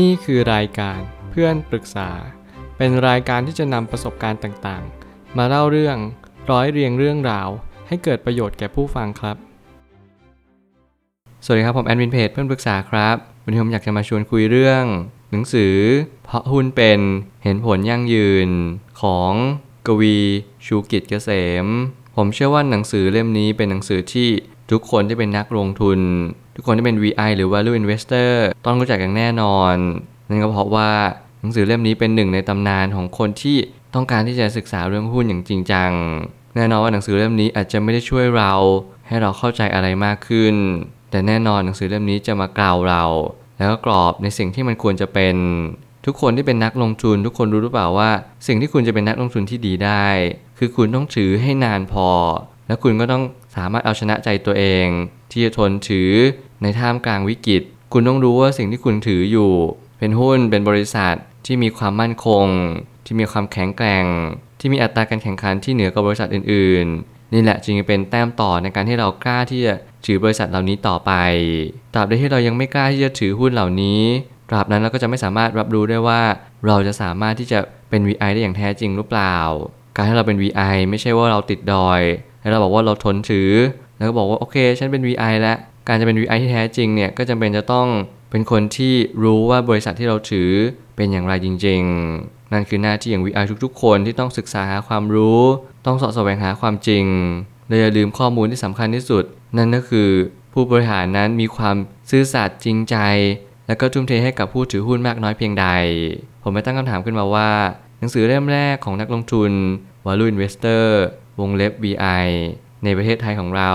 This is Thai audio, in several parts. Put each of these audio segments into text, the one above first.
นี่คือรายการเพื่อนปรึกษา เป็นรายการที่จะนำประสบการณ์ต่างๆ มาเล่าเรื่องร้อยเรียงเรื่องราว ให้เกิดประโยชน์แก่ผู้ฟังครับ สวัสดีครับ ผมแอดมินเพจเพื่อนปรึกษาครับ วันนี้ผมอยากจะมาชวนคุยเรื่อง หนังสือ เพราะหุ้นเป็นเห็นผลยั่งยืนของกวี ชูกิจเกษม ผมเชื่อว่าหนังสือเล่มนี้เป็นหนังสือที่ทุกคนที่เป็นนักลงทุน ทุกคนที่เป็น VI หรือ Value Investor ต้องรู้จักอย่างแน่นอน นั่นก็เพราะว่าหนังสือเล่มนี้เป็นหนึ่งในตำนานของคนที่ต้องการที่จะศึกษาเรื่องหุ้นอย่างจริงจัง แน่นอนว่าหนังสือเล่มนี้อาจจะไม่ได้ช่วยเรา ให้เราเข้าใจอะไรมากขึ้น แต่แน่นอนหนังสือเล่มนี้จะมากล่าวเรา แล้วก็กรอบในสิ่งที่มันควรจะเป็น ทุกคนที่เป็นนักลงทุน ทุกคนรู้หรือเปล่าว่า สิ่งที่คุณจะเป็นนักลงทุนที่ดีได้ คือคุณต้องถือให้นานพอ และคุณก็ต้อง สามารถเอาชนะใจตัวเอง ที่จะทนถือในท่ามกลางวิกฤต คุณต้องรู้ว่าสิ่งที่คุณถืออยู่ เป็นหุ้นเป็นบริษัทที่มีความมั่นคง ที่มีความแข็งแกร่ง ที่มีอัตราการแข่งขันที่เหนือกว่าบริษัทอื่น ๆ นี่แหละจึงเป็นแต้มต่อในการที่เรากล้าที่จะถือบริษัทเหล่านี้ต่อไป ตราบใดที่เรายังไม่กล้าที่จะถือหุ้นเหล่านี้ตราบนั้นเราก็จะไม่สามารถรับรู้ได้ว่า เราจะสามารถที่จะเป็น VI ได้อย่างแท้จริงหรือเปล่า การที่เราเป็น VI ไม่ใช่ว่าเราติดดอย แล้วเราบอกว่าเราทนถือ แล้วก็บอกว่าโอเค ฉันเป็น VI แล้ว การจะเป็น VI ที่แท้จริงเนี่ย ก็จำเป็นจะต้องเป็นคนที่รู้ว่าบริษัทที่เราถือเป็นอย่างไรจริง ๆ นั่นคือหน้าที่อย่าง VI ทุกๆ คนที่ต้องศึกษาหาความรู้ ต้องสอบแสวงหาความจริงและอย่าลืมข้อมูลที่สำคัญที่สุด นั่นก็คือผู้บริหารนั้นมีความซื่อสัตย์จริงใจ และก็ทุ่มเทให้กับผู้ถือหุ้นมากน้อยเพียงใด ผมไม่ตั้งคำถามขึ้นมาว่า หนังสือเล่มแรกของนักลงทุน Value Investor วงเล็บ VI ในประเทศไทยของเรา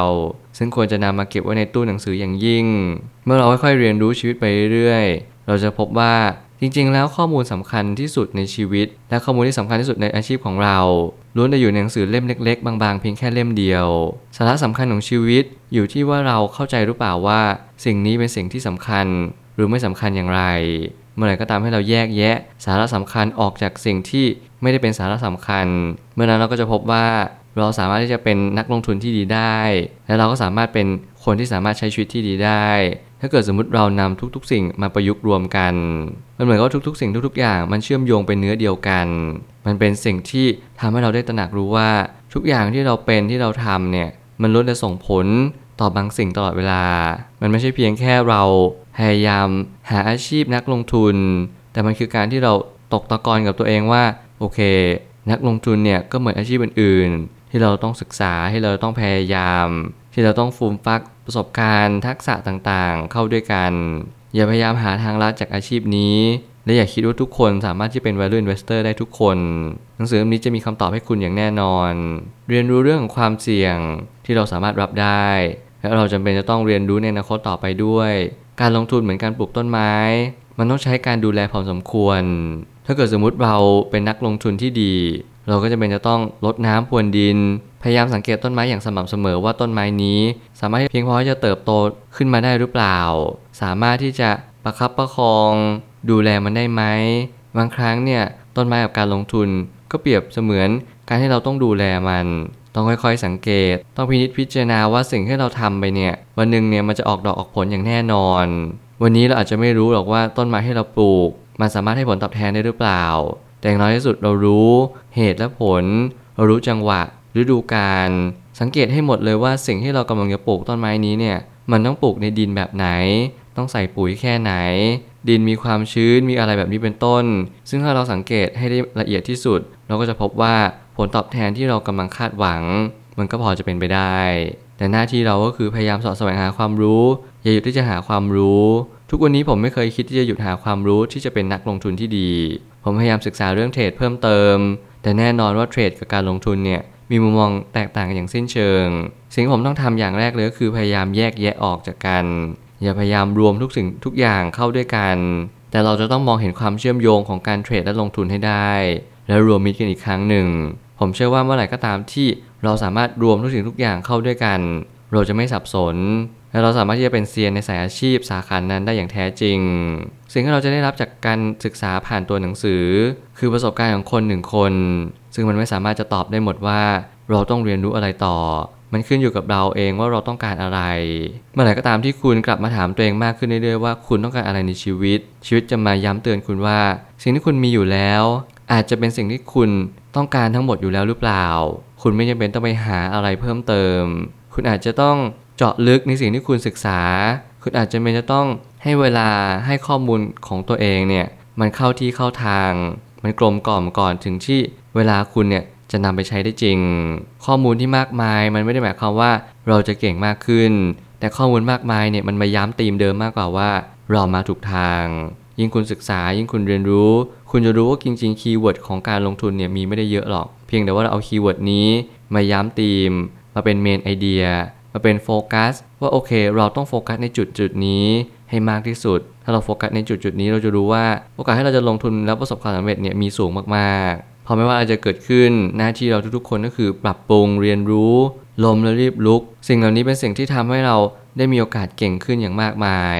ซึ่งควรจะนำมาเก็บไว้ในตู้หนังสืออย่างยิ่ง เมื่อเราค่อยๆเรียนรู้ชีวิตไปเรื่อยๆ เราจะพบว่าจริงๆ แล้วข้อมูลสำคัญที่สุดในชีวิต และข้อมูลที่สำคัญที่สุดในอาชีพของเราล้วนจะอยู่ในหนังสือเล่มเล็ก ๆ บางๆ เพียงแค่เล่มเดียว สาระสำคัญของชีวิตอยู่ที่ว่าเราเข้าใจหรือเปล่าว่า สิ่งนี้เป็นสิ่งที่สำคัญ หรือไม่สำคัญอย่างไร เมื่อไหร่ก็ตามให้เราแยกแยะ สาระสำคัญออกจากสิ่งที่ไม่ได้เป็นสาระสำคัญ เมื่อนั้นเราก็จะพบว่า เราสามารถที่จะเป็นนักลงทุนที่ดีได้ และเราก็สามารถเป็นคนที่สามารถใช้ชีวิตที่ดีได้ ถ้าเกิดสมมติเรานำทุกๆ สิ่งมาประยุกต์รวมกัน มันเหมือนกับทุกๆ สิ่งทุกๆ อย่าง มันเชื่อมโยงเป็นเนื้อเดียวกัน มันเป็นสิ่งที่ทำให้เราได้ตระหนักรู้ว่าทุกอย่างที่เราเป็นที่เราทำเนี่ยมันล้วนจะส่งผลต่อบางสิ่งตลอดเวลา มันไม่ใช่เพียงแค่เราพยายามหาอาชีพนักลงทุน แต่มันคือการที่เราตกตะกอนกับตัวเองว่า โอเค นักลงทุนเนี่ยก็เหมือนอาชีพอื่น ที่เราต้องศึกษาที่เราต้องพยายาม ที่เราต้องฟูมฟักประสบการณ์ ทักษะต่างๆ เข้าด้วยกัน อย่าพยายามหาทางลัดจากอาชีพนี้ และอย่าคิดว่าทุกคนสามารถที่เป็น value investor ได้ทุกคน หนังสือเล่มนี้จะมีคำตอบให้คุณอย่างแน่นอน เรียนรู้เรื่องของความเสี่ยงที่เราสามารถรับได้ และเราจำเป็นจะต้องเรียนรู้ในอนาคตต่อไปด้วย การลงทุนเหมือนการปลูกต้นไม้ มันต้องใช้การดูแลพอสมควร ถ้าเกิดสมมุติเราเป็นนักลงทุนที่ดี เราก็จะเป็นจะต้องลดน้ำพรวนดิน พยายามสังเกตต้นไม้อย่างสม่ำเสมอว่าต้นไม้นี้ สามารถเพียงพอที่จะเติบโตขึ้นมาได้หรือเปล่า สามารถที่จะประคับประคอง ดูแลมันได้ไหมบางครั้งเนี่ยต้นไม้กับการลงทุน ก็เปรียบเสมือนการที่เราต้องดูแลมัน ต้องค่อยๆสังเกต ต้องพินิจพิจารณาว่าสิ่งที่เราทำไปเนี่ย วันหนึ่งเนี่ยมันจะออกดอกออกผลอย่างแน่นอน วันนี้เราอาจจะไม่รู้หรอกว่าต้นไม้ที่เราปลูก มันสามารถให้ผลตอบแทนได้หรือเปล่า แต่อย่างน้อยที่สุดเรารู้เหตุและผล เรารู้จังหวะฤดูกาลสังเกตให้หมดเลยว่าสิ่งที่เรากำลังจะปลูกต้นไม้นี้เนี่ยมันต้องปลูกในดินแบบไหน ต้องใส่ปุ๋ยแค่ไหน ดินมีความชื้นมีอะไรแบบนี้เป็นต้น ซึ่งถ้าเราสังเกตให้ได้ละเอียดที่สุด เราก็จะพบว่าผลตอบแทนที่เรากำลังคาดหวัง มันก็พอจะเป็นไปได้ แต่หน้าที่เราก็คือพยายามสอดแสวงหาความรู้ อย่าหยุดที่จะหาความรู้ ทุกวันนี้ผมไม่เคยคิดที่จะหยุดหาความรู้ที่จะเป็นนักลงทุนที่ดี ผมพยายามศึกษาเรื่องเทรดเพิ่มเติม แต่แน่นอนว่าเทรดกับการลงทุนเนี่ยมีมุมมองแตกต่างกันอย่างสิ้นเชิง สิ่งที่ผมต้องทำอย่างแรกเลยก็คือพยายามแยกแยะออกจากกัน อย่าพยายามรวมทุกสิ่งทุกอย่างเข้าด้วยกัน แต่เราจะต้องมองเห็นความเชื่อมโยงของการเทรดและลงทุนให้ได้ แล้วรวมมิตรกันอีกครั้งหนึ่ง ผมเชื่อว่าเมื่อไหร่ก็ตามที่เราสามารถรวมทุกสิ่งทุกอย่างเข้าด้วยกัน เราจะไม่สับสน และเราสามารถที่จะเป็นเซียนในสายอาชีพสาขานั้นได้อย่างแท้จริง สิ่งที่เราจะได้รับจากการศึกษาผ่านตัวหนังสือ คือประสบการณ์ของคนหนึ่งคน ซึ่งมันไม่สามารถจะตอบได้หมดว่า เราต้องเรียนรู้อะไรต่อ มันขึ้นอยู่กับเราเองว่าเราต้องการอะไร เมื่อไหร่ก็ตามที่คุณกลับมาถามตัวเองมากขึ้นเรื่อยๆว่าคุณต้องการอะไรในชีวิต ชีวิตจะมาย้ำเตือนคุณว่า สิ่งที่คุณมีอยู่แล้ว อาจจะเป็นสิ่งที่คุณต้องการทั้งหมดอยู่แล้วหรือเปล่า คุณไม่จำเป็นต้องไปหาอะไรเพิ่มเติม คุณอาจจะต้อง เจาะลึกในสิ่งที่คุณศึกษา คุณอาจจะเป็นจะต้องให้เวลาให้ข้อมูลของตัวเองเนี่ย มันเข้าที่เข้าทาง มันกลมกล่อมก่อนถึงที่เวลาคุณเนี่ยจะนำไปใช้ได้จริง ข้อมูลที่มากมายมันไม่ได้หมายความว่าเราจะเก่งมากขึ้น แต่ข้อมูลมากมายเนี่ยมันมาย้ำตีมเดิมมากกว่าว่า เรามาถูกทาง ยิ่งคุณศึกษา ยิ่งคุณเรียนรู้ คุณจะรู้ว่าจริงๆ keyword ของการลงทุนเนี่ยมีไม่ได้เยอะหรอก เพียงแต่ว่าเราเอา keyword นี้มาย้ำตีม มาเป็นเมนไอเดีย มาเป็นโฟกัสว่าโอเค เราต้องโฟกัสในจุดจุดนี้ให้มากที่สุด ถ้าเราโฟกัสในจุดจุดนี้เราจะรู้ว่าโอกาสให้เราจะลงทุนแล้วประสบความสำเร็จเนี่ยมีสูงมากๆพอไม่ว่าอะไรจะเกิดขึ้นหน้าที่เราทุกๆคนก็คือปรับปรุงเรียนรู้ลมและรีบลุก สิ่งเหล่านี้เป็นสิ่งที่ทำให้เราได้มีโอกาสเก่งขึ้นอย่างมากมาย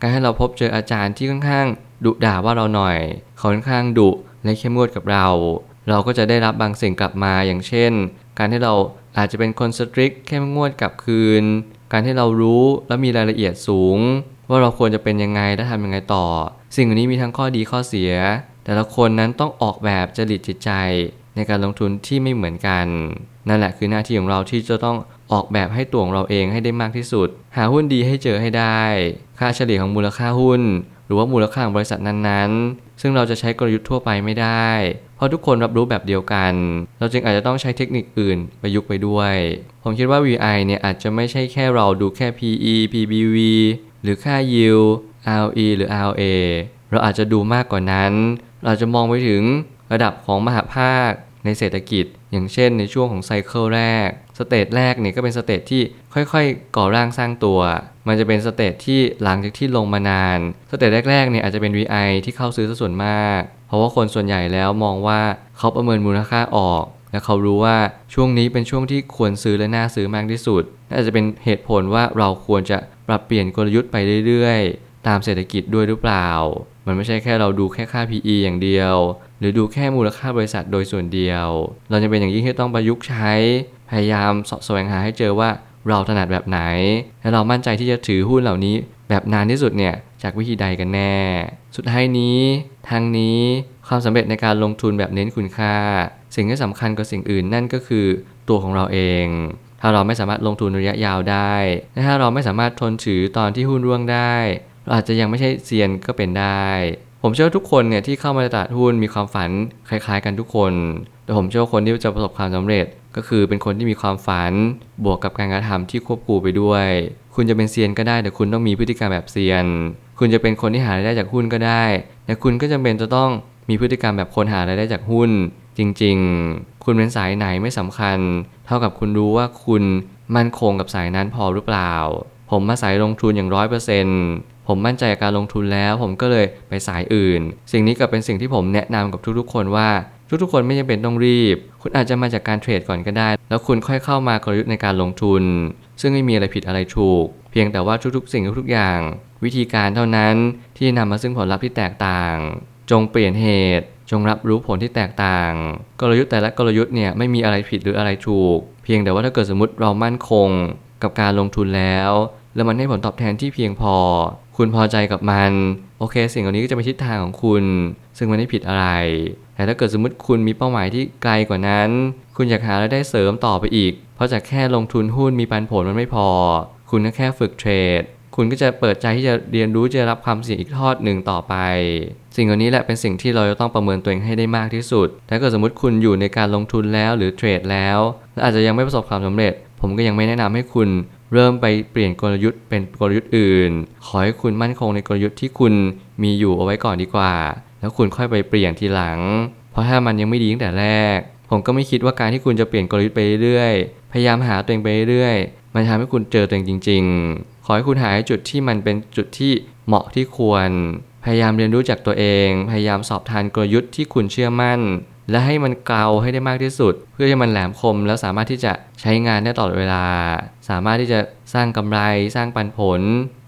การให้เราพบเจออาจารย์ที่ค่อนข้างดุด่าว่าเราหน่อยเขาค่อนข้างดุและเข้มงวดกับเรา เราก็จะได้รับบางสิ่งกลับมาอย่างเช่น การที่เราอาจจะเป็นคนสตริกเข้มงวดกลับคืน การที่เรารู้และมีรายละเอียดสูง ว่าเราควรจะเป็นยังไงและทำยังไงต่อ สิ่งเหล่านี้มีทั้งข้อดีข้อเสีย แต่ละคนนั้นต้องออกแบบจริตจิตใจ ในการลงทุนที่ไม่เหมือนกัน นั่นแหละคือหน้าที่ของเราที่จะต้องออกแบบให้ตัวของเราเองให้ได้มากที่สุด หาหุ้นดีให้เจอให้ได้ ค่าเฉลี่ยของมูลค่าหุ้น หรือว่ามูลค่าของบริษัทนั้นๆ ซึ่งเราจะใช้กลยุทธ์ทั่วไปไม่ได้ เพราะทุกคนรับรู้แบบเดียวกัน เราจึงอาจจะต้องใช้เทคนิคอื่นประยุกต์ไปด้วย ผมคิดว่า VI เนี่ยอาจจะไม่ใช่แค่เราดูแค่ PE PBV หรือค่า yield ROE หรือ ROA เราอาจจะดูมากกว่านั้น เราจะมองไปถึงระดับของมหภาคในเศรษฐกิจ อย่างเช่นในช่วงของ cycle แรก stage แรกเนี่ยก็เป็น stage ที่ค่อยๆ ก่อร่างสร้างตัว มันจะเป็น stage ที่หลังจากที่ลงมานาน stage แรกๆเนี่ยอาจจะเป็น VI ที่เข้าซื้อซะส่วนมาก เพราะว่าคนส่วนใหญ่แล้วมองว่าเขาประเมินมูลค่าออก และเขารู้ว่าช่วงนี้เป็นช่วงที่ควรซื้อและน่าซื้อมากที่สุดน่าจะเป็นเหตุผลว่าเราควรจะปรับเปลี่ยนกลยุทธ์ไปเรื่อยๆ ตามเศรษฐกิจด้วยหรือเปล่า มันไม่ใช่แค่เราดูแค่ค่า PE อย่างเดียว หรือดูแค่มูลค่าบริษัทโดยส่วนเดียว เราจะเป็นอย่างยิ่งที่ต้องประยุกต์ใช้ พยายามสอบแสวงหาให้เจอว่าเราถนัดแบบไหน และเรามั่นใจที่จะถือหุ้นเหล่านี้ แบบนานที่สุดเนี่ยจากวิธีใดกันแน่ สุดท้ายนี้ทางนี้ความสำเร็จในการลงทุนแบบเน้นคุณค่า สิ่งที่สำคัญกว่าสิ่งอื่นนั่นก็คือตัวของเราเอง ถ้าเราไม่สามารถลงทุนระยะยาวได้และถ้าเราไม่สามารถทนถือตอนที่หุ้นร่วงได้ เราอาจจะยังไม่ใช่เซียนก็เป็นได้ ผมเชื่อทุกคนเนี่ยที่เข้ามาในตลาดหุ้นมีความฝันคล้ายๆ กันทุกคน แต่ผมเชื่อคนที่จะประสบความสำเร็จ ก็คือเป็นคนที่มีความฝันบวกกับการกระทำที่ควบคู่ไปด้วย คุณจะเป็นเซียนก็ได้แต่คุณต้องมีพฤติกรรมแบบเซียน คุณจะเป็นคนที่หารายได้จากหุ้นก็ได้ แต่คุณก็จำเป็นจะต้องมีพฤติกรรมแบบคนหารายได้จากหุ้น จริง ๆ คุณเป็นสายไหนไม่สำคัญ เท่ากับคุณรู้ว่าคุณมั่นคงกับสายนั้นพอหรือเปล่า ผมมาสายลงทุนอย่างร้อยเปอร์เซ็นต์ ผมมั่นใจกับการลงทุนแล้ว ผมก็เลยไปสายอื่น สิ่งนี้ก็เป็นสิ่งที่ผมแนะนำกับทุกๆ คนว่าทุกๆ คนไม่จำเป็นต้องรีบ คุณอาจจะมาจากการเทรดก่อนก็ได้ แล้วคุณค่อยเข้ามากลยุทธ์ในการลงทุน ซึ่งไม่มีอะไรผิดอะไรถูก เพียงแต่ว่าทุกๆ สิ่งทุกๆ อย่าง วิธีการเท่านั้นที่นำมาซึ่งผลลัพธ์ที่แตกต่าง จงเปลี่ยนเหตุ จงรับรู้ผลที่แตกต่าง กลยุทธ์แต่ละกลยุทธ์เนี่ยไม่มีอะไรผิดหรืออะไรถูก เพียงแต่ว่าถ้าเกิดสมมติเรามั่นคง กับการลงทุนแล้ว แล้วมันให้ผลตอบแทนที่เพียงพอ คุณพอใจกับมัน โอเค สิ่งเหล่านี้ก็จะเป็นทิศทางของคุณ ซึ่งมันไม่ผิดอะไร แต่ถ้าเกิดสมมติคุณมีเป้าหมายที่ไกลกว่านั้น คุณอยากหารายได้เสริมต่อไปอีก เพราะจากแค่ลงทุนหุ้นมีปันผลมันไม่พอ คุณก็แค่ฝึกเทรด คุณก็จะเปิดใจที่จะเรียนรู้จะรับความเสี่ยงอีกทอดหนึ่งต่อไป สิ่งเหล่านี้แหละเป็นสิ่งที่เราจะต้องประเมินตัวเองให้ได้มากที่สุด ถ้าเกิดสมมติคุณอยู่ในการลงทุนแล้วหรือเทรดแล้วและอาจจะยังไม่ประสบความสำเร็จ ผมก็ยังไม่แนะนำให้คุณ เริ่มไปเปลี่ยนกลยุทธ์เป็นกลยุทธ์อื่น ขอให้คุณมั่นคงในกลยุทธ์ที่คุณมีอยู่เอาไว้ก่อนดีกว่า แล้วคุณค่อยไปเปลี่ยนทีหลัง เพราะถ้ามันยังไม่ดีตั้งแต่แรก ผมก็ไม่คิดว่าการที่คุณจะเปลี่ยนกลยุทธ์ไปเรื่อยพยายามหาตัวเองไปเรื่อยมันทำให้คุณเจอตัวเองจริง ๆ ขอให้คุณหาจุดที่มันเป็นจุดที่เหมาะที่ควร พยายามเรียนรู้จากตัวเอง พยายามสอบทานกลยุทธ์ที่คุณเชื่อมั่น และให้มันเกลาให้ได้มากที่สุด เพื่อให้มันแหลมคม แล้วสามารถที่จะใช้งานได้ตลอดเวลา สามารถที่จะสร้างกำไรสร้างปันผล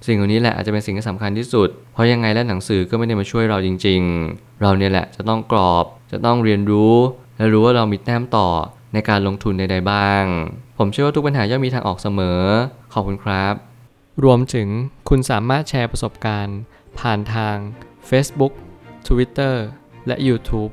สิ่งเหล่านี้แหละอาจจะเป็นสิ่งที่สำคัญที่สุด เพราะยังไงแล้วหนังสือก็ไม่ได้มาช่วยเราจริง ๆ เราเนี่ยแหละจะต้องกรอบจะต้องเรียนรู้ และรู้ว่าเรามีแต้มต่อในการลงทุนใดๆบ้าง ผมเชื่อว่าทุกปัญหาย่อมมีทางออกเสมอ ขอบคุณครับ รวมถึงคุณสามารถแชร์ประสบการณ์ ผ่านทาง Facebook Twitter และ YouTube